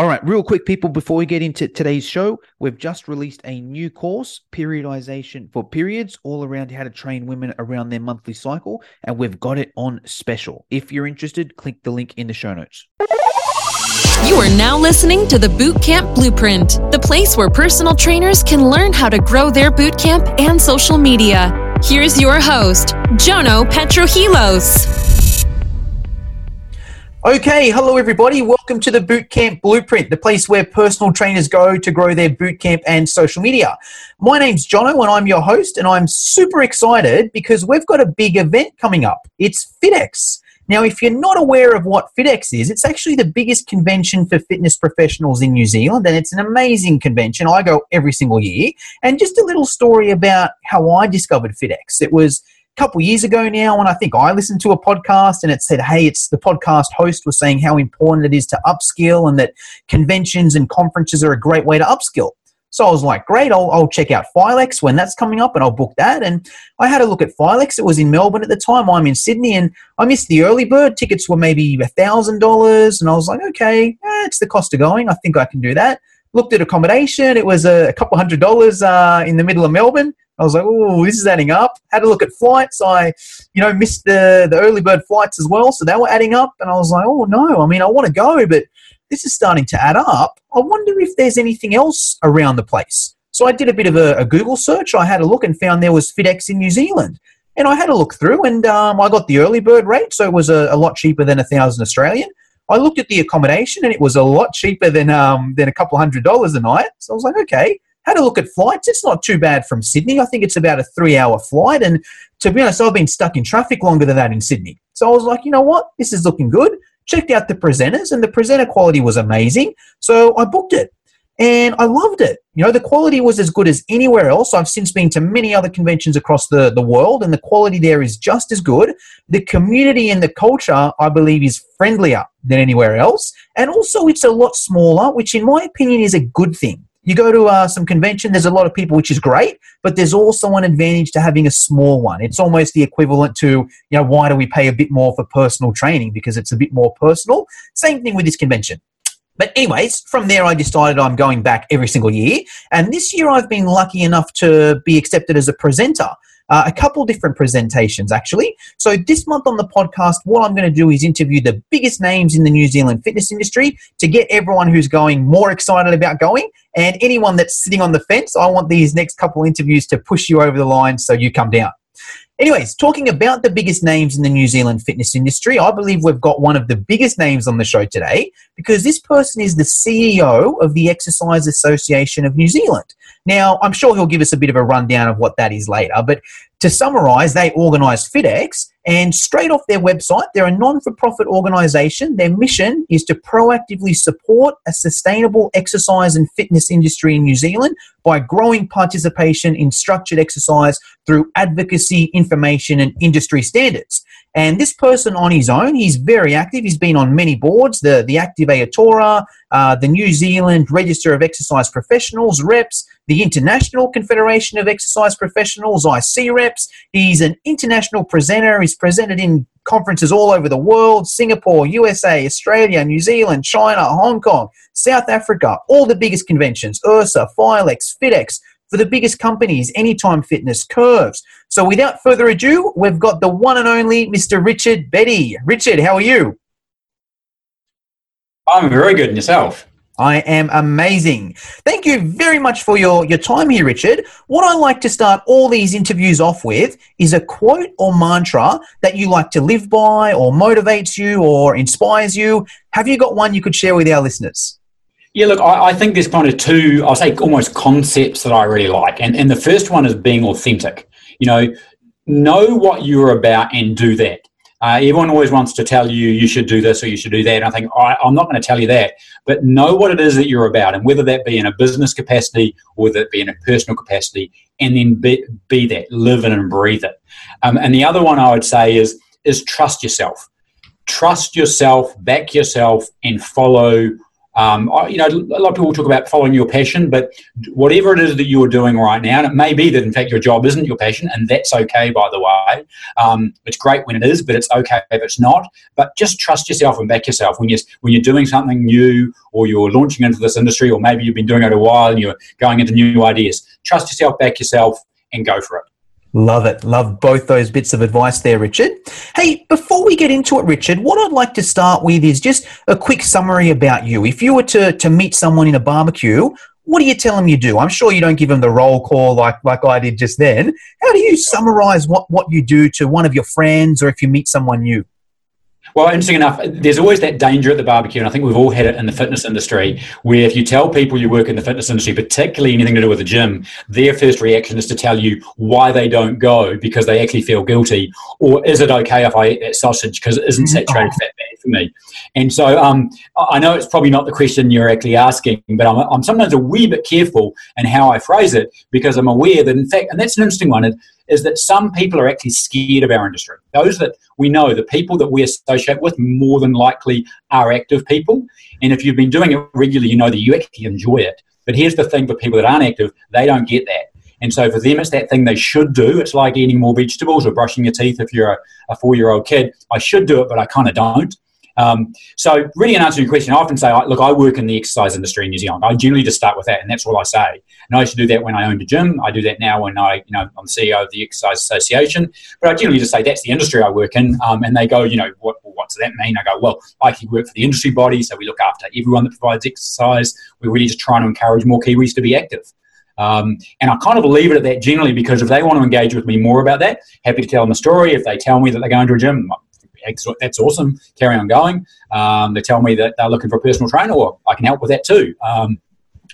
All right, real quick, people, before we get into today's show, we've just released a new course, Periodization for Periods, all around how to train women around their monthly cycle, and we've got it on special. If you're interested, click the link in the show notes. You are now listening to the Bootcamp Blueprint, the place where personal trainers can learn how to grow their bootcamp and social media. Here's your host, Jono Petrohilos. Okay, hello everybody. Welcome to the Bootcamp Blueprint, the place where personal trainers go to grow their bootcamp and social media. My name's Jono and I'm your host, and I'm super excited because we've got a big event coming up. It's FitX. Now, if you're not aware of what FitX is, it's actually the biggest convention for fitness professionals in New Zealand, and it's an amazing convention. I go every single year. And just a little story about how I discovered FitX. It was a couple years ago now, and I think I listened to a podcast and it said, hey, it's the podcast host was saying how important it is to upskill and that conventions and conferences are a great way to upskill. So I was like, great, I'll, I'll check out Filex when that's coming up and I'll book that. And I had a look at Filex. It was in Melbourne at the time. I'm in Sydney and I missed the early bird. Tickets were maybe $1,000. And I was like, okay, eh, it's the cost of going. I think I can do that. Looked at accommodation. It was a, couple hundred dollars uh, in the middle of Melbourne. I was like, oh, this is adding up. Had a look at flights. I, you know, missed the, the early bird flights as well. So they were adding up. And I was like, oh, no, I mean, I want to go, but this is starting to add up. I wonder if there's anything else around the place. So I did a bit of a, a Google search. I had a look and found there was FitX in New Zealand. And I had a look through and um, I got the early bird rate, so it was a, a lot cheaper than a thousand Australian. I looked at the accommodation and it was a lot cheaper than um, than a couple hundred dollars a night. So I was like, okay. Had a look at flights. It's not too bad from Sydney. I think it's about a three hour flight. And to be honest, I've been stuck in traffic longer than that in Sydney. So I was like, you know what? This is looking good checked out the presenters, and the presenter quality was amazing. So I booked it and I loved it. You know, the quality was as good as anywhere else. I've since been to many other conventions across the, the world, and the quality there is just as good. The community and the culture, I believe, is friendlier than anywhere else. And also, it's a lot smaller, which, in my opinion, is a good thing. You go to uh, some convention, there's a lot of people, which is great, but there's also an advantage to having a small one. It's almost the equivalent to, you know, why do we pay a bit more for personal training? Because it's a bit more personal. Same thing with this convention. But, anyways, from there, I decided I'm going back every single year. And this year, I've been lucky enough to be accepted as a presenter uh, a couple different presentations actually. So this month on the podcast, what I'm going to do is interview the biggest names in the New Zealand fitness industry to get everyone who's going more excited about going, and anyone that's sitting on the fence. I want these next couple interviews to push you over the line so you come down. Anyways, talking about the biggest names in the New Zealand fitness industry, I believe we've got one of the biggest names on the show today because this person is the CEO of the Exercise Association of New Zealand. Now, I'm sure he'll give us a bit of a rundown of what that is later, but to summarize, they organise FitX, and straight off their website, they're a non for profit organisation. Their mission is to proactively support a sustainable exercise and fitness industry in New Zealand by growing participation in structured exercise through advocacy, information, and industry standards. And this person on his own, he's very active. He's been on many boards, the, the Active Aotearoa, uh, the New Zealand Register of Exercise Professionals, reps, the International Confederation of Exercise Professionals, IC reps. He's an international presenter. He's presented in conferences all over the world Singapore, USA, Australia, New Zealand, China, Hong Kong, South Africa, all the biggest conventions IHRSA, Filex, FitX, for the biggest companies, Anytime Fitness, Curves. So without further ado, we've got the one and only Mr. Richard Beddie. Richard, how are you? I'm very good. And yourself? I am amazing. Thank you very much for your, your time here, Richard. What I like to start all these interviews off with is a quote or mantra that you like to live by or motivates you or inspires you. Have you got one you could share with our listeners? Yeah, look, I, I, think there's kind of two, I'll say almost concepts that I really like. And, and the first one is being authentic. You know, know what you're about and do that. Uh, everyone always wants to tell you you should do this or you should do that. And I think I, I'm not going to tell you that, but know what it is that you're about, and whether that be in a business capacity or whether it be in a personal capacity, and then be, be that, live it and breathe it. Um, and the other one I would say is is trust yourself. Trust yourself, back yourself, and follow Um, you know, a lot of people talk about following your passion, but whatever it is that you're doing right now, and it may be that in fact your job isn't your passion, and that's okay, by the way. Um, it's great when it is, but it's okay if it's not. But just trust yourself and back yourself when you're when you're doing something new, or you're launching into this industry, or maybe you've been doing it a while and you're going into new ideas. Trust yourself, back yourself, and go for it. Love it. Love both those bits of advice there, Richard. Hey, before we get into it, Richard, what I'd like to start with is just a quick summary about you. If you were to, to meet someone in a barbecue, what do you tell them you do? I'm sure you don't give them the roll call like, like I did just then. How do you summarize what, what you do to one of your friends or if you meet someone new? Well, interesting enough, there's always that danger at the barbecue, and I think we've all had it in the fitness industry, where if you tell people you work in the fitness industry, particularly anything to do with the gym, their first reaction is to tell you why they don't go because they actually feel guilty, or is it okay if I eat that sausage because it isn't mm-hmm. saturated fat bad for me? And so um, I know it's probably not the question you're actually asking, but I'm, I'm sometimes a wee bit careful in how I phrase it because I'm aware that, in fact, and that's an interesting one is that some people are actually scared of our industry. Those that we know, the people that we associate with, more than likely are active people. And if you've been doing it regularly, you know that you actually enjoy it. But here's the thing for people that aren't active, they don't get that. And so for them, it's that thing they should do. It's like eating more vegetables or brushing your teeth if you're a, a four year old kid. I should do it, but I kind of don't. Um, so, really, in answer to your question, I often say, look, I work in the exercise industry in New Zealand. I generally just start with that, and that's all I say. And I used to do that when I owned a gym. I do that now when I, you know, I'm the CEO of the Exercise Association. But I generally just say that's the industry I work in. Um, and they go, you know, what, does that mean? I go, well, I actually work for the industry body, so we look after everyone that provides exercise. We're really just trying to encourage more Kiwis to be active. Um, and I kind of leave it at that generally because if they want to engage with me more about that, happy to tell them a story. If they tell me that they're going to a gym, that's awesome. Carry on going. Um, they tell me that they're looking for a personal trainer, or I can help with that too. Um,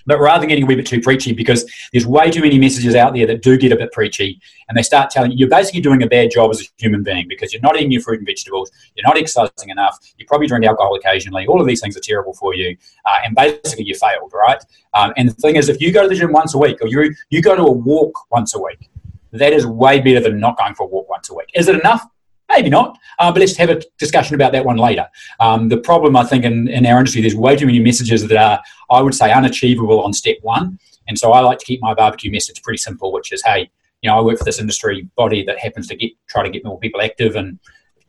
but rather than getting a wee bit too preachy, because there's way too many messages out there that do get a bit preachy, and they start telling you you're basically doing a bad job as a human being because you're not eating your fruit and vegetables, you're not exercising enough, you probably drink alcohol occasionally. All of these things are terrible for you, uh, and basically you failed, right? Um, and the thing is, if you go to the gym once a week, or you you go to a walk once a week, that is way better than not going for a walk once a week. Is it enough? Maybe not, uh, but let's have a discussion about that one later. Um, the problem, I think, in, in our industry, there's way too many messages that are, I would say, unachievable on step one. And so I like to keep my barbecue message pretty simple, which is, hey, you know, I work for this industry body that happens to get try to get more people active, and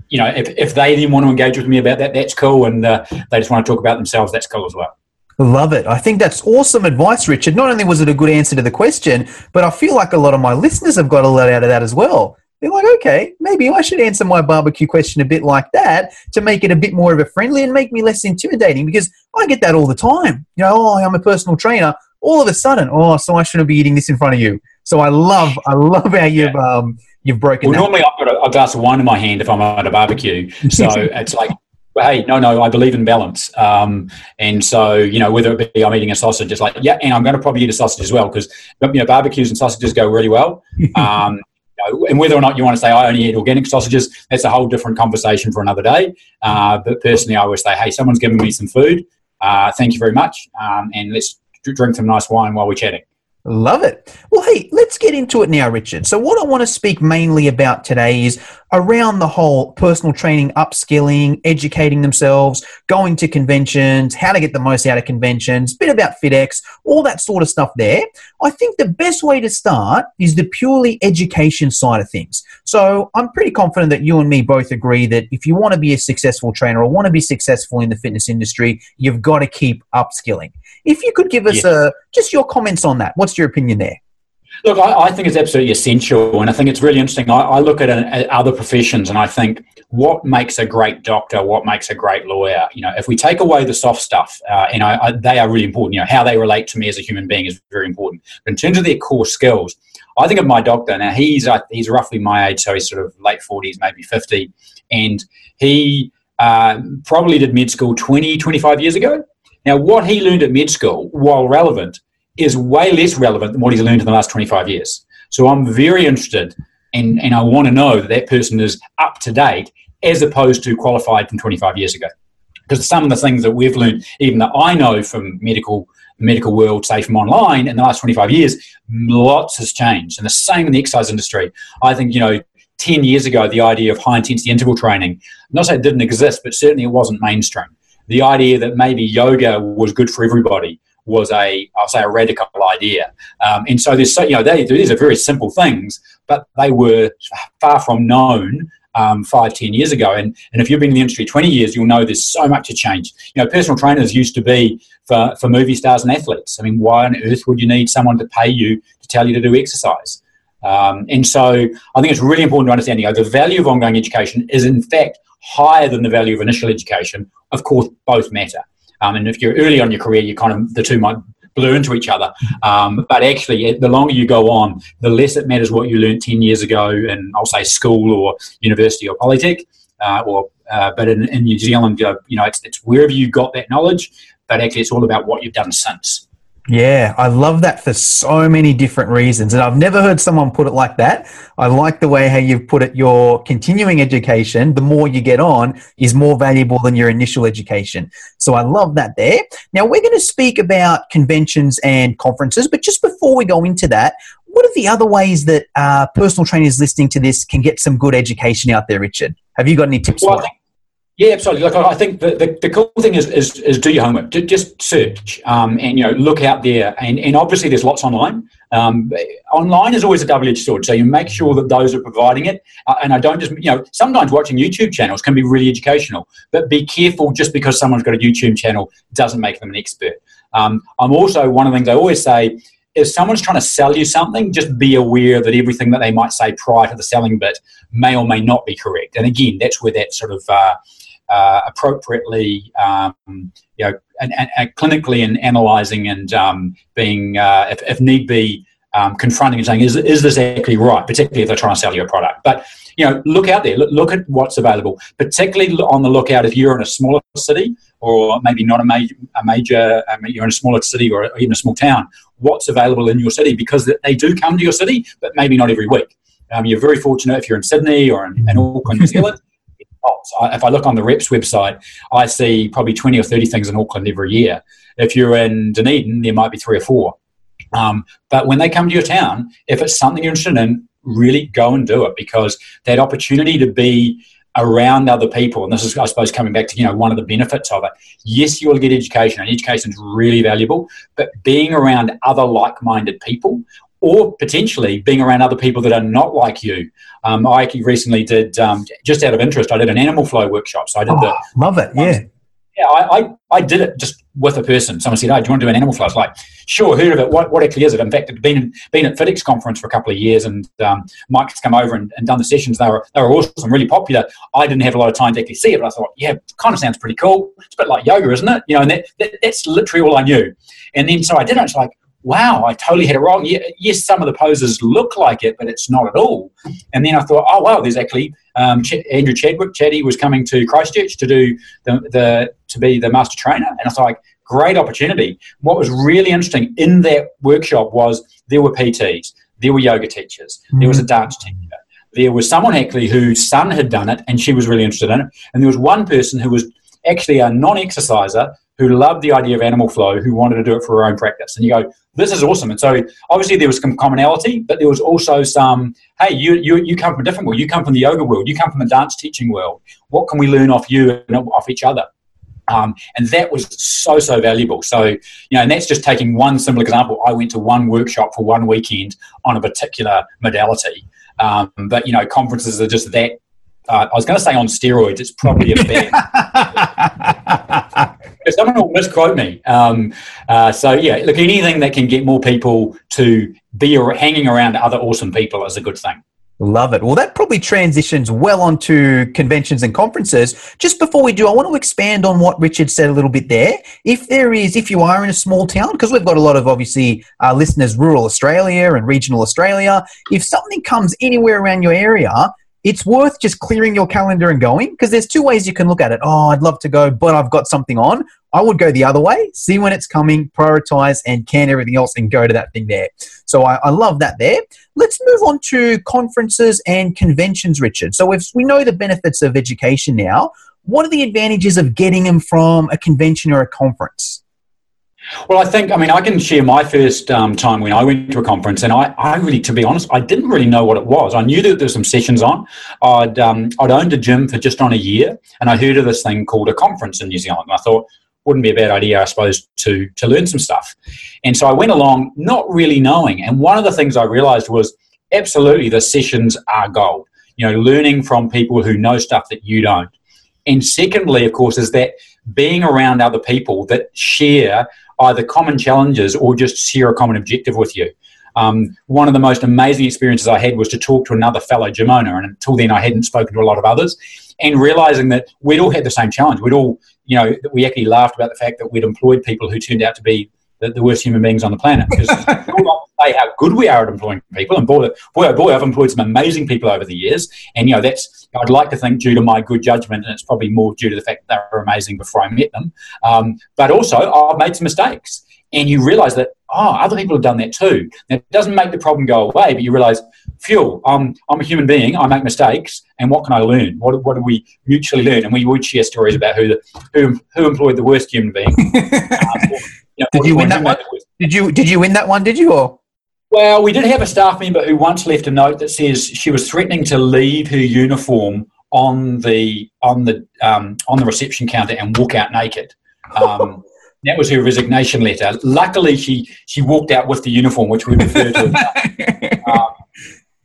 you know, if, if they then want to engage with me about that, that's cool, and uh, they just want to talk about themselves, that's cool as well. Love it. I think that's awesome advice, Richard. Not only was it a good answer to the question, but I feel like a lot of my listeners have got a lot out of that as well they're like, okay, maybe I should answer my barbecue question a bit like that to make it a bit more of a friendly and make me less intimidating because I get that all the time. You know, oh, I'm a personal trainer. All of a sudden, oh, so I shouldn't be eating this in front of you. So I love, I love how you've yeah. um, you've broken. Well, normally I've got a, a, glass of wine in my hand if I'm at a barbecue, so it's like. Hey, no, no, I believe in balance. Um, and so, you know, whether it be I'm eating a sausage, it's like, yeah, and I'm going to probably eat a sausage as well because, you know, barbecues and sausages go really well. Um, and whether or not you want to say I only eat organic sausages, that's a whole different conversation for another day. Uh, but personally, I always say, hey, someone's giving me some food. Uh, thank you very much, um, and let's drink some nice wine while we're chatting. Love it. Well, hey, let's get into it now, Richard. So, what I want to speak mainly about today is around the whole personal training, upskilling, educating themselves, going to conventions, how to get the most out of conventions, bit about FitX, all that sort of stuff there. I think the best way to start is the purely education side of things. So, I'm pretty confident that you and me both agree that if you want to be a successful trainer or want to be successful in the fitness industry, you've got to keep upskilling. If you could give us uh, just your comments on that, what's your opinion there? Look, I, I, think it's absolutely essential, and I think it's really interesting. I, I look at, uh, at, other professions, and I think what makes a great doctor, what makes a great lawyer. You know, if we take away the soft stuff, uh, and I, they are really important. You know, how they relate to me as a human being is very important. But in terms of their core skills, I think of my doctor. Now he's uh, he's roughly my age, so he's sort of late forties, maybe fifty, and he uh, probably did med school 20, 25 years ago. Now, what he learned at med school, while relevant, is way less relevant than what he's learned in the last 25 years. So I'm very interested and, and I want to know that that person is up to date as opposed to qualified from 25 years ago. Because some of the things that we've learned, even that I know from medical medical world, say from online, in the last 25 years, lots has changed. And the same in the exercise industry. I think, you know, 10 years ago, the idea of high intensity interval training, not say it didn't exist, but certainly it wasn't mainstream. the idea that maybe yoga was good for everybody was a, I'll say, a radical idea. Um, and so there's, so, you know, they, these are very simple things, but they were far from known um, five, ten years ago. And, and if you've been in the industry 20 years, you'll know there's so much to change. You know, personal trainers used to be for, for movie stars and athletes. I mean, why on earth would you need someone to pay you to tell you to do exercise? Um, and so I think it's really important to understand, you know, the value of ongoing education is in fact higher than the value of initial education. Of course, both matter. Um, and if you're early on your career, you kind of the two might blur into each other. Um, but actually, the longer you go on, the less it matters what you learned 10 years ago in, I'll say, school or university or polytech. Uh, or, uh, but in, in, New Zealand, you know, it's, it's wherever you got that knowledge, but actually it's all about what you've done since. Yeah, I love that for so many different reasons. And I've never heard someone put it like that. I like the way how you've put it. Your continuing education, the more you get on, is more valuable than your initial education. So I love that there. Now, we're going to speak about conventions and conferences, but just before we go into that, what are the other ways that uh, personal trainers listening to this can get some good education out there, Richard? Have you got any tips? Well, yeah, absolutely. Like I think the, the, the, cool thing is, is, is do your homework. Just search um, and you know look out there. And, and obviously there's lots online. Um, online is always a double-edged sword. So you make sure that those are providing it. Uh, and I don't just you know sometimes watching YouTube channels can be really educational, but be careful. Just because someone's got a YouTube channel doesn't make them an expert. Um, I'm also one of the things I always say if someone's trying to sell you something, just be aware that everything that they might say prior to the selling bit may or may not be correct. And again, that's where that sort of uh, uh, appropriately, um, you know, and, and, and, clinically and analysing and um, being, uh, if, if, need be, um, confronting and saying, is, is this actually right? Particularly if they're trying to sell you a product. But you know, look out there. Look, look at what's available. Particularly on the lookout if you're in a smaller city or maybe not a major, a major um, you're in a smaller city or even a small town. What's available in your city because they do come to your city, but maybe not every week. Um, you're very fortunate if you're in Sydney or in, in Auckland, New Zealand if I look on the reps website, I see probably 20 or 30 things in Auckland every year. If you're in Dunedin, there might be three or four. Um, but when they come to your town, if it's something you're interested in, really go and do it because that opportunity to be around other people, and this is, I suppose, coming back to you know one of the benefits of it. Yes, you'll get education, and education is really valuable. But being around other like-minded people or potentially being around other people that are not like you. Um, I recently did, um, just out of interest, I did an animal flow workshop. So I did oh, the. Love it, yeah. Yeah, I, I, I, did it just with a person. Someone said, "Hey, do you want to do an animal flow?" I was like, "Sure, heard of it. What, what actually is it?" In fact, I'd been been at FitX conference for a couple of years, and um, Mike's come over and, and, done the sessions. They were they were awesome, really popular. I didn't have a lot of time to actually see it, but I thought, "Yeah, kind of sounds pretty cool. It's a bit like yoga, isn't it?" You know, and that, that that's literally all I knew. And then so I did it. It's like, wow, I totally had it wrong. Yes, some of the poses look like it, but it's not at all. And then I thought, oh, wow, there's actually um, Ch- Andrew Chadwick. Chaddy was coming to Christchurch to do the, the to be the master trainer, and I was like, great opportunity. What was really interesting in that workshop was there were PTs, there were yoga teachers, mm-hmm. there was a dance teacher. There was someone actually whose son had done it and she was really interested in it. And there was one person who was actually a non exerciser who loved the idea of animal flow, who wanted to do it for her own practice. And you go, this is awesome. And so obviously there was some commonality, but there was also some, hey, you, you, you come from a different world. You come from the yoga world. You come from the dance teaching world. What can we learn off you and off each other? Um, and that was so, so valuable. So, you know, and that's just taking one simple example. I went to one workshop for one weekend on a particular modality. Um, but, you know, conferences are just that. Uh, I was going to say on steroids. It's probably a bad. someone will misquote me. Um, uh, so yeah, look, anything that can get more people to be hanging around other awesome people is a good thing. Love it. Well, that probably transitions well onto conventions and conferences. Just before we do, I want to expand on what Richard said a little bit there. If there is, if you are in a small town, because we've got a lot of obviously uh, listeners, rural Australia and regional Australia, if something comes anywhere around your area, it's worth just clearing your calendar and going because there's two ways you can look at it. Oh, I'd love to go, but I've got something on. I would go the other way, see when it's coming, prioritize, and can everything else and go to that thing there. So I, I love that there. Let's move on to conferences and conventions, Richard. So if we know the benefits of education now, what are the advantages of getting them from a convention or a conference? Well, I think, I mean, I can share my first um, time when I went to a conference, and I, I really, to be honest, I didn't really know what it was. I knew that there were some sessions on. I'd, um, I'd owned a gym for just on a year, and I heard of this thing called a conference in New Zealand. And I thought, wouldn't be a bad idea, I suppose, to, to learn some stuff. And so I went along not really knowing. And one of the things I realized was absolutely the sessions are gold. You know, learning from people who know stuff that you don't. And secondly, of course, is that being around other people that share either common challenges or just share a common objective with you. Um, one of the most amazing experiences I had was to talk to another fellow owner, and until then I hadn't spoken to a lot of others, and realizing that we'd all had the same challenge. We'd all, you know, we actually laughed about the fact that we'd employed people who turned out to be the, the worst human beings on the planet because we all say how good we are at employing people, and boy, boy, oh boy, I've employed some amazing people over the years, and you know that's I'd like to think due to my good judgment, and it's probably more due to the fact that they were amazing before I met them. Um, but also, I've made some mistakes. And you realize that, oh, other people have done that too. Now, it doesn't make the problem go away, but you realize, phew, I'm, I'm a human being, I make mistakes, and what can I learn? What, what do we mutually learn? And we would share stories about who, the, who, who employed the worst human being. um, or, you know, did you win that one? Did you, did you win that one, did you? Or? Well, we did have a staff member who once left a note that says she was threatening to leave her uniform on the on the um, on the reception counter and walk out naked. Um, that was her resignation letter. Luckily, she she walked out with the uniform, which we refer to. um,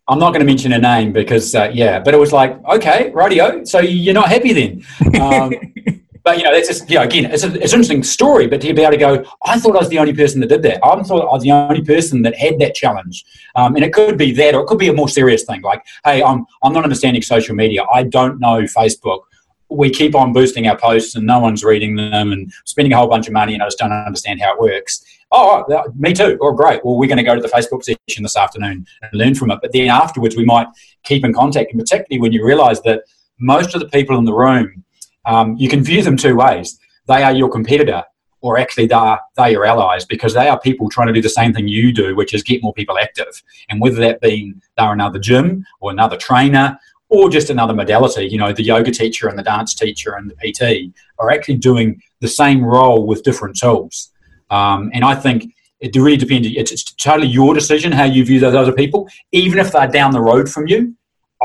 I'm not going to mention her name because uh, yeah, but it was like okay, radio. So you're not happy then. Um, but you know, that's just, you know, again, it's, a, it's an interesting story, but to be able to go, I thought I was the only person that did that. I thought I was the only person that had that challenge. Um, and it could be that, or it could be a more serious thing like, hey, I'm, I'm not understanding social media. I don't know Facebook. We keep on boosting our posts and no one's reading them and spending a whole bunch of money and I just don't understand how it works. Oh, me too. Oh, great. Well, we're going to go to the Facebook session this afternoon and learn from it. But then afterwards, we might keep in contact, and particularly when you realize that most of the people in the room um, you can view them two ways. They are your competitor, or actually they are, they are your allies because they are people trying to do the same thing you do, which is get more people active. And whether that being they're another gym or another trainer or just another modality, you know, the yoga teacher and the dance teacher and the PT are actually doing the same role with different tools. Um, and I think it really depends. It's, it's, totally your decision how you view those other people, even if they're down the road from you.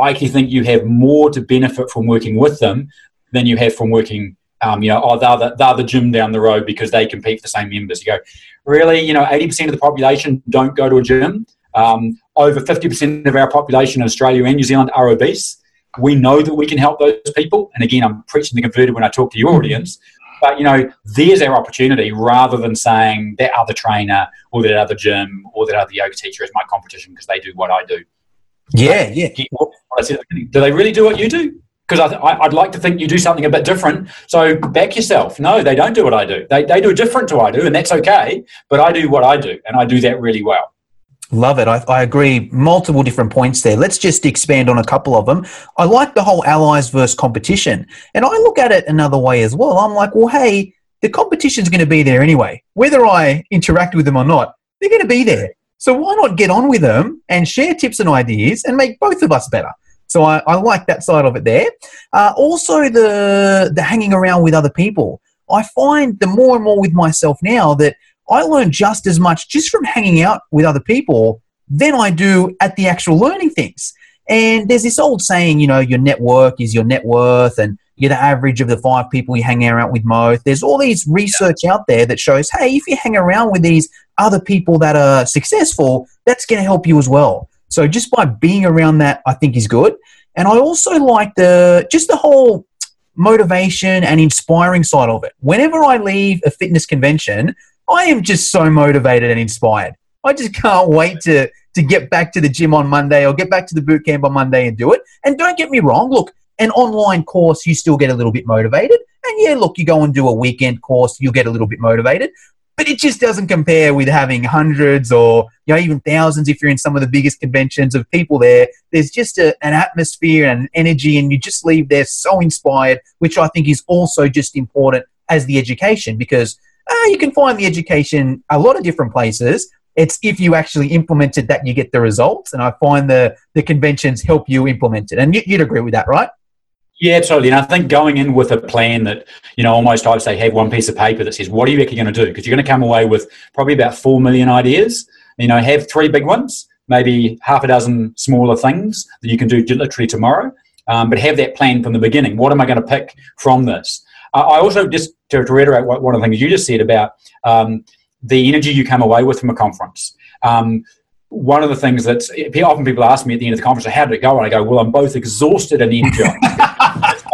I actually think you have more to benefit from working with them than you have from working. Um, you know, oh, they're the, they're the gym down the road because they compete for the same members. You go, really? You know, eighty percent of the population don't go to a gym. Um, over fifty percent of our population in Australia and New Zealand are obese. We know that we can help those people. And again, I'm preaching the converted when I talk to your audience. But you know, there's our opportunity rather than saying that other trainer or that other gym or that other yoga teacher is my competition because they do what I do. Yeah, yeah. Do they really do what you do? because I, would like to think you do something a bit different. So back yourself. No, they don't do what I do. They, they do different to what I do, and that's okay. But I do what I do, and I do that really well. Love it. I, I, agree. Multiple different points there. Let's just expand on a couple of them. I like the whole allies versus competition. And I look at it another way as well. I'm like, well, hey, the competition's going to be there anyway. Whether I interact with them or not, they're going to be there. So why not get on with them and share tips and ideas and make both of us better? So I, I like that side of it there. Uh, also, the the hanging around with other people. I find the more and more with myself now that I learn just as much just from hanging out with other people than I do at the actual learning things. And there's this old saying, you know, your network is your net worth, and you're the average of the five people you hang around with most. There's all these research out there that shows, hey, if you hang around with these other people that are successful, that's going to help you as well. So just by being around that, I think is good. And I also like the just the whole motivation and inspiring side of it. Whenever I leave a fitness convention, I am just so motivated and inspired. I just can't wait to to get back to the gym on Monday or get back to the boot camp on Monday and do it. And don't get me wrong, look, an online course, you still get a little bit motivated. And yeah, look, you go and do a weekend course, you'll get a little bit motivated but it just doesn't compare with having hundreds or you know even thousands if you're in some of the biggest conventions of people there there's just a, an atmosphere and an energy and you just leave there so inspired which i think is also just important as the education because uh, you can find the education a lot of different places it's if you actually implement it that you get the results and i find the the conventions help you implement it and you, would agree with that right Yeah, absolutely. And I think going in with a plan that, you know, almost I would say have one piece of paper that says, what are you actually going to do? Because you're going to come away with probably about 4 million ideas. You know, have three big ones, maybe half a dozen smaller things that you can do literally tomorrow. Um, but have that plan from the beginning. What am I going to pick from this? I also, just to, to reiterate what, one of the things you just said about um, the energy you come away with from a conference. Um, one of the things that often people ask me at the end of the conference, how did it go? And I go, well, I'm both exhausted and energized.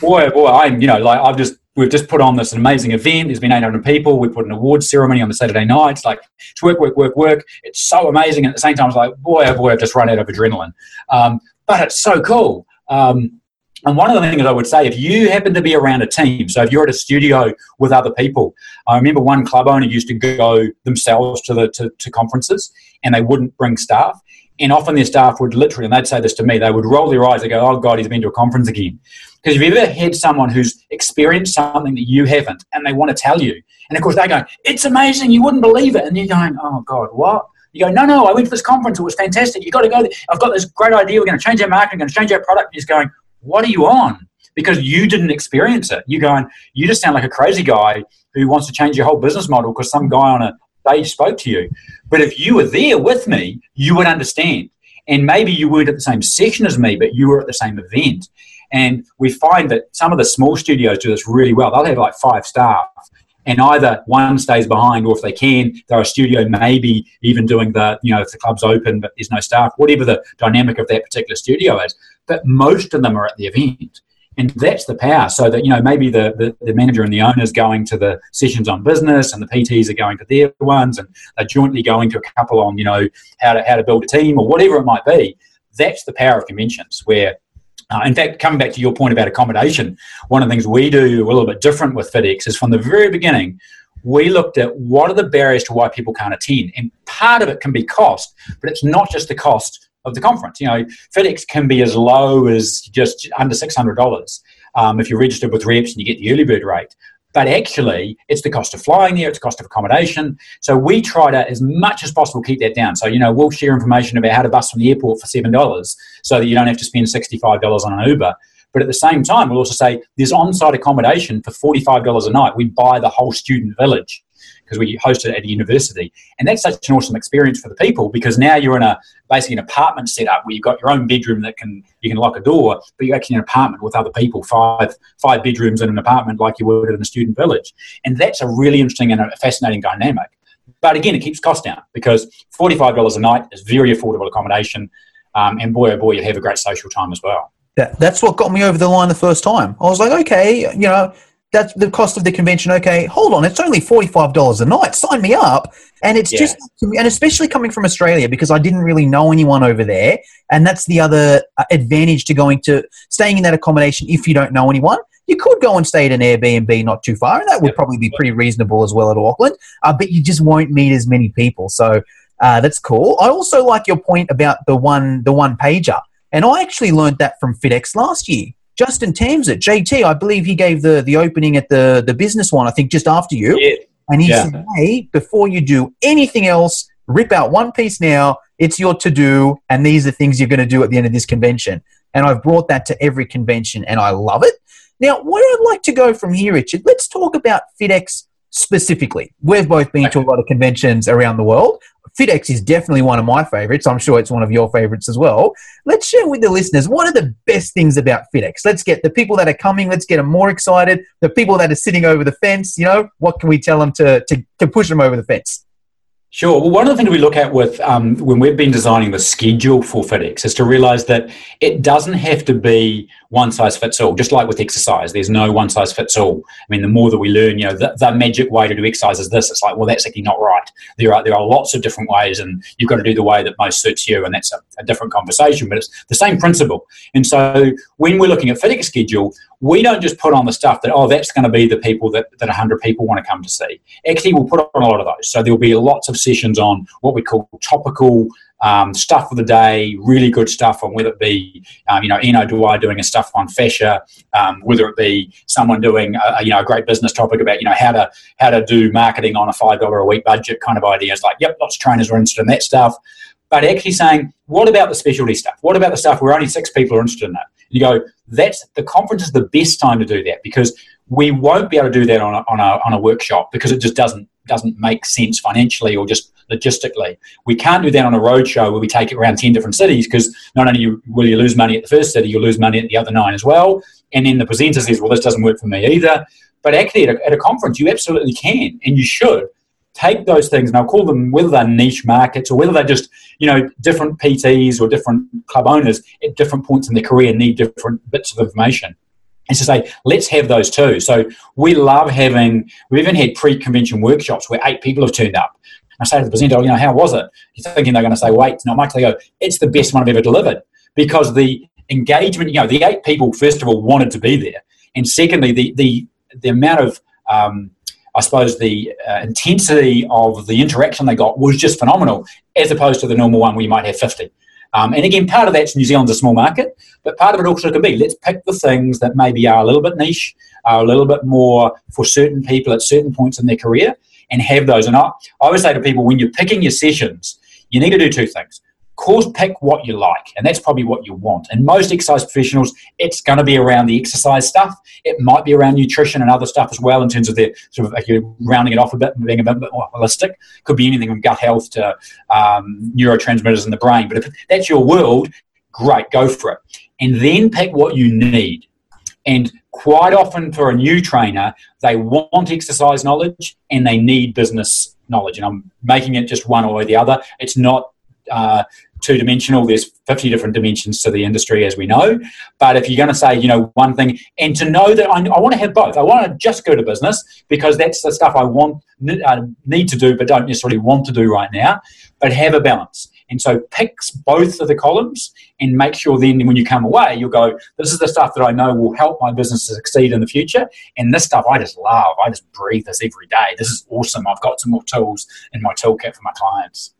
boy, boy, I'm, you know, like I've just, we've just put on this amazing event. There's been 800 people. We put an awards ceremony on the Saturday night. It's like, it's work, work, work, work. It's so amazing. And at the same time, it's like, boy, oh boy, I've just run out of adrenaline. Um, but it's so cool. Um, and one of the things I would say, if you happen to be around a team, so if you're at a studio with other people, I remember one club owner used to go themselves to the to, to conferences, and they wouldn't bring staff. And often their staff would literally, and they'd say this to me, they would roll their eyes and go, "Oh God, he's been to a conference again." Because if you've ever had someone who's experienced something that you haven't, and they want to tell you, and of course they go, "It's amazing, you wouldn't believe it," and you're going, "Oh God, what?" You go, no, no, I went to this conference. It was fantastic. You've got to go. There. I've got this great idea. We're going to change our marketing. We're going to change our product. You're just going, what are you on? Because you didn't experience it. You're going, you just sound like a crazy guy who wants to change your whole business model because some guy on a stage spoke to you. But if you were there with me, you would understand. And maybe you weren't at the same session as me, but you were at the same event. And we find that some of the small studios do this really well. They'll have like five staff, and either one stays behind, or if they can, they're a studio, maybe even doing the, you know, if the club's open but there's no staff, whatever the dynamic of that particular studio is but most of them are at the event. And that's the power. So that, you know, maybe the, the, the manager and the owner is going to the sessions on business and the PTs are going to their ones and they're jointly going to a couple on, you know, how to, how to build a team or whatever it might be. That's the power of conventions where uh, in fact, coming back to your point about accommodation, one of the things we do a little bit different with FitX is from the very beginning, we looked at what are the barriers to why people can't attend. And part of it can be cost, but it's not just the cost of the conference. You know, FitX can be as low as just under six hundred dollars um, if you're registered with Reps and you get the early bird rate. But actually, it's the cost of flying there, it's the cost of accommodation. So we try to, as much as possible, keep that down. So you know, we'll share information about how to bus from the airport for seven dollars, so that you don't have to spend sixty-five dollars on an Uber. But at the same time, we'll also say there's on-site accommodation for forty-five dollars a night. We buy the whole student village because we host it at a university. And that's such an awesome experience for the people because now you're in a basically an apartment setup where you've got your own bedroom that can you can lock a door, but you're actually in an apartment with other people, five five bedrooms in an apartment like you would in a student village. And that's a really interesting and a fascinating dynamic. But again, it keeps costs down because $45 a night is very affordable accommodation. Um, and boy, oh boy, you have a great social time as well. That, that's what got me over the line the first time. I was like, okay, you know, that's the cost of the convention. Okay, hold on, it's only forty five dollars a night. Sign me up. And it's yeah. just, and especially coming from Australia because I didn't really know anyone over there, and that's the other uh, advantage to going to staying in that accommodation if you don't know anyone. You could go and stay at an Airbnb not too far, and that would probably be pretty reasonable as well at Auckland. Uh, but you just won't meet as many people, so uh, that's cool. I also like your point about the one the one pager, and I actually learned that from FitX last year. Justin Tamsett, JT, I believe he gave the, the opening at the, the business one, I think just after you. Yeah. And he yeah. said, hey, before you do anything else, rip out one piece now. It's your to do, and these are things you're going to do at the end of this convention. And I've brought that to every convention, and I love it. Now, where I'd like to go from here, Richard, let's talk about FitX specifically. We've both been to a lot of conventions around the world. FitX is definitely one of my favorites. I'm sure it's one of your favorites as well. Let's share with the listeners what are the best things about FitX. Let's get the people that are coming, let's get them more excited. The people that are sitting over the fence, you know, what can we tell them to, to, to push them over the fence? Sure. Well, one of the things we look at with um, when we've been designing the schedule for FitX is to realize that it doesn't have to be one size fits all. Just like with exercise, there's no one size fits all. I mean, the more that we learn, you know, the, the, magic way to do exercise is this. It's like, well, that's actually not right. There are there are lots of different ways, and you've got to do the way that most suits you, and that's a, a different conversation. But it's the same principle. And so when we're looking at FitX schedule, we don't just put on the stuff that oh, that's going to be the people that that 100 people want to come to see. Actually, we'll put on a lot of those. So there will be lots of sessions on what we call topical um, stuff of the day, really good stuff on whether it be, um, you know, Eno Dwyer doing a stuff on fascia, um, whether it be someone doing, a, you know, a great business topic about, you know, how to how to do marketing on a five dollar a week budget kind of ideas. Like, yep, lots of trainers are interested in that stuff. But actually saying, what about the specialty stuff? What about the stuff where only six people are interested in it? You go, that's the conference is the best time to do that because we won't be able to do that on a, on a, on a workshop because it just doesn't doesn't make sense financially or just logistically. We can't do that on a roadshow where we take it around 10 different cities because not only will you lose money at the first city, you'll lose money at the other nine as well. And then the presenter says, well, this doesn't work for me either. But actually, at a, at a conference, you absolutely can and you should take those things, and I'll call them whether they're niche markets or whether they're just you know different PTs or different club owners at different points in their career need different bits of information. And to say, let's have those too. So we love having. We've even had pre-convention workshops where eight people have turned up. I say to the presenter, you know, how was it? You're thinking they're going to say, wait, it's not much. They go, it's the best one I've ever delivered because the engagement. You know, the eight people first of all wanted to be there, and secondly, the the the amount of um, I suppose the uh, intensity of the interaction they got was just phenomenal, as opposed to the normal one where you might have 50. Um, and again, part of that's New Zealand's a small market, but part of it also can be let's pick the things that maybe are a little bit niche, are a little bit more for certain people at certain points in their career, and have those. And I, I always say to people when you're picking your sessions, you need to do two things course pick what you like and that's probably what you want. And most exercise professionals it's going to be around the exercise stuff. It might be around nutrition and other stuff as well in terms of the sort of like you're rounding it off a bit and being a bit more holistic could be anything from gut health to um, neurotransmitters in the brain. But if that's your world great go for it. And then pick what you need. And quite often for a new trainer they want exercise knowledge and they need business knowledge. And i'm making it just one or the other. It's not uh, two dimensional. There's 50 different dimensions to the industry, as we know. But if you're going to say, you know, one thing, and to know that I, I want to have both, I want to just go to business because that's the stuff I want, uh, need to do, but don't necessarily want to do right now, but have a balance. And so pick both of the columns and make sure then when you come away, you'll go, this is the stuff that I know will help my business to succeed in the future. And this stuff I just love. I just breathe this every day. This is awesome. I've got some more tools in my toolkit for my clients.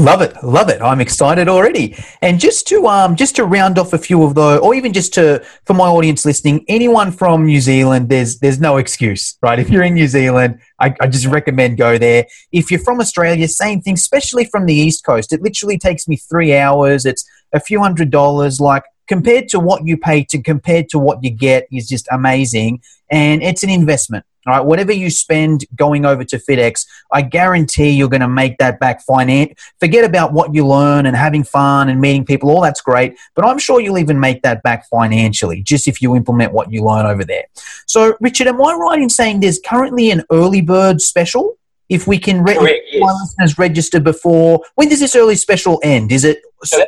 Love it, love it. I'm excited already. And just to um, just to round off a few of the, or even just to for my audience listening, anyone from New Zealand, there's there's no excuse, right? If you're in New Zealand, I, I just recommend go there. If you're from Australia, same thing. Especially from the East Coast, it literally takes me three hours. It's a few hundred dollars. Like compared to what you pay to compared to what you get is just amazing, and it's an investment. All right, whatever you spend going over to FitX, I guarantee you're going to make that back finance. Forget about what you learn and having fun and meeting people, all that's great, but I'm sure you'll even make that back financially just if you implement what you learn over there. So, Richard, am I right in saying there's currently an early bird special? If we can re- Correct, yes. listeners register before, when does this early special end? Is it? So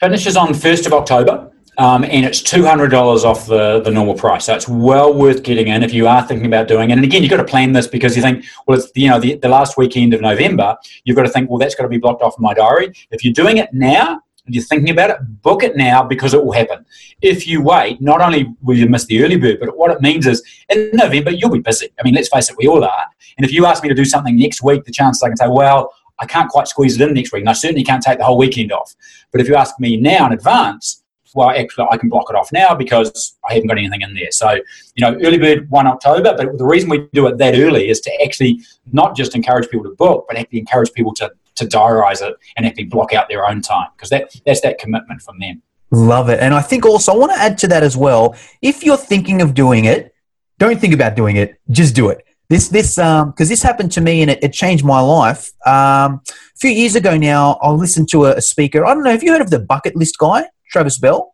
finishes on 1st of October. Um, and it's two hundred dollars off the, the normal price. So it's well worth getting in if you are thinking about doing it. And again, you've got to plan this because you think, well, it's you know the, the last weekend of November. You've got to think, well, that's got to be blocked off my diary. If you're doing it now and you're thinking about it, book it now because it will happen. If you wait, not only will you miss the early bird, but what it means is in November you'll be busy. I mean, let's face it, we all are. And if you ask me to do something next week, the chances I can say, well, I can't quite squeeze it in next week, and I certainly can't take the whole weekend off. But if you ask me now in advance well, actually, I can block it off now because I haven't got anything in there. So, you know, early bird 1 October, but the reason we do it that early is to actually not just encourage people to book, but actually encourage people to, to diarize it and actually block out their own time because that, that's that commitment from them. Love it. And I think also, I want to add to that as well. If you're thinking of doing it, don't think about doing it, just do it. This, this, um, because this happened to me and it, it changed my life. Um, a few years ago now, I listened to a, a speaker. I don't know. Have you heard of the bucket list guy? Travis Bell?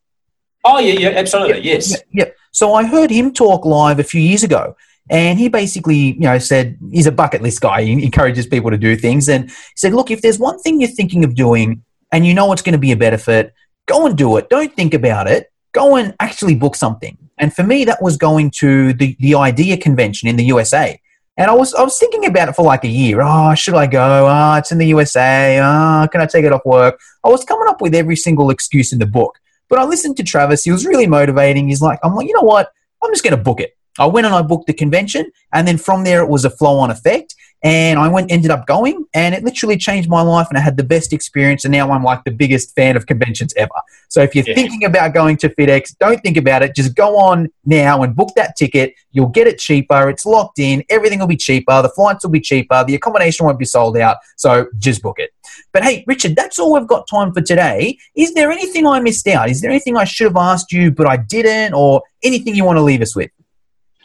Oh, yeah, yeah, absolutely, yes. Yeah, yeah. So I heard him talk live a few years ago, and he basically, you know, said he's a bucket list guy. He encourages people to do things, and he said, "Look, if there's one thing you're thinking of doing, and you know it's going to be a benefit, go and do it. Don't think about it. Go and actually book something." And for me, that was going to the the IDEA convention in the USA. And I was I was thinking about it for like a year. Oh, should I go? Oh, it's in the USA. Oh, can I take it off work? I was coming up with every single excuse in the book. But I listened to Travis. He was really motivating. He's like, I'm like, you know what? I'm just going to book it. I went and I booked the convention, and then from there it was a flow-on effect. and I went ended up going and it literally changed my life and I had the best experience and now I'm like the biggest fan of conventions ever. So if you're yeah. thinking about going to FitX, don't think about it. Just go on now and book that ticket. You'll get it cheaper. It's locked in. Everything will be cheaper. The flights will be cheaper. The accommodation won't be sold out. So just book it. But hey, Richard, that's all we've got time for today. Is there anything I missed out? Is there anything I should have asked you but I didn't or anything you want to leave us with?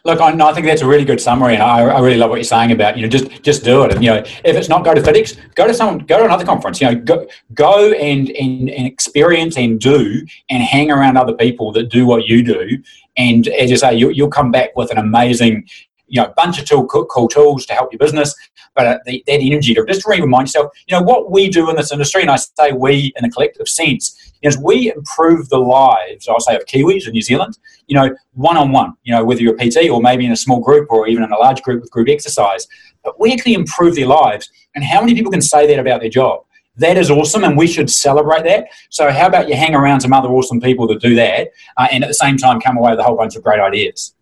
Look, I, I, think that's a really good summary, and I, I, really love what you're saying about you know just just do it. And you know, if it's not go to FitX, go to some go to another conference. You know, go go and, and and experience and do and hang around other people that do what you do. And as you say, you, you'll come back with an amazing you know, bunch of tool, cool, tools to help your business, but uh, the, that energy to just remind yourself, you know, what we do in this industry, and I say we in a collective sense, is we improve the lives, I'll say, of Kiwis in New Zealand, you know, one on one, you know, whether you're a PT or maybe in a small group or even in a large group with group exercise, but we actually improve their lives. And how many people can say that about their job? That is awesome, and we should celebrate that. So, how about you hang around some other awesome people that do that, uh, and at the same time come away with a whole bunch of great ideas?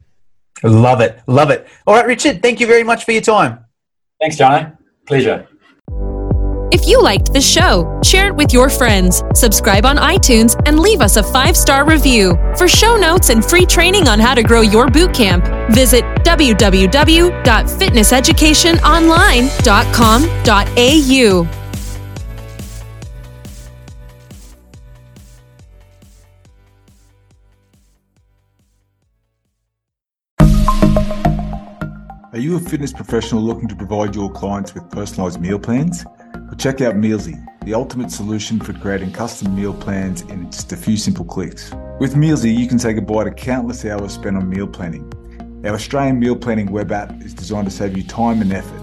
Love it. Love it. All right, Richard, thank you very much for your time. Thanks, Johnny. Pleasure. If you liked this show, share it with your friends, subscribe on iTunes, and leave us a five star review. For show notes and free training on how to grow your bootcamp, visit www.fitnesseducationonline.com.au. Are you a fitness professional looking to provide your clients with personalized meal plans? Well, check out Mealsy, the ultimate solution for creating custom meal plans in just a few simple clicks. With Mealsy, you can say goodbye to countless hours spent on meal planning. Our Australian meal planning web app is designed to save you time and effort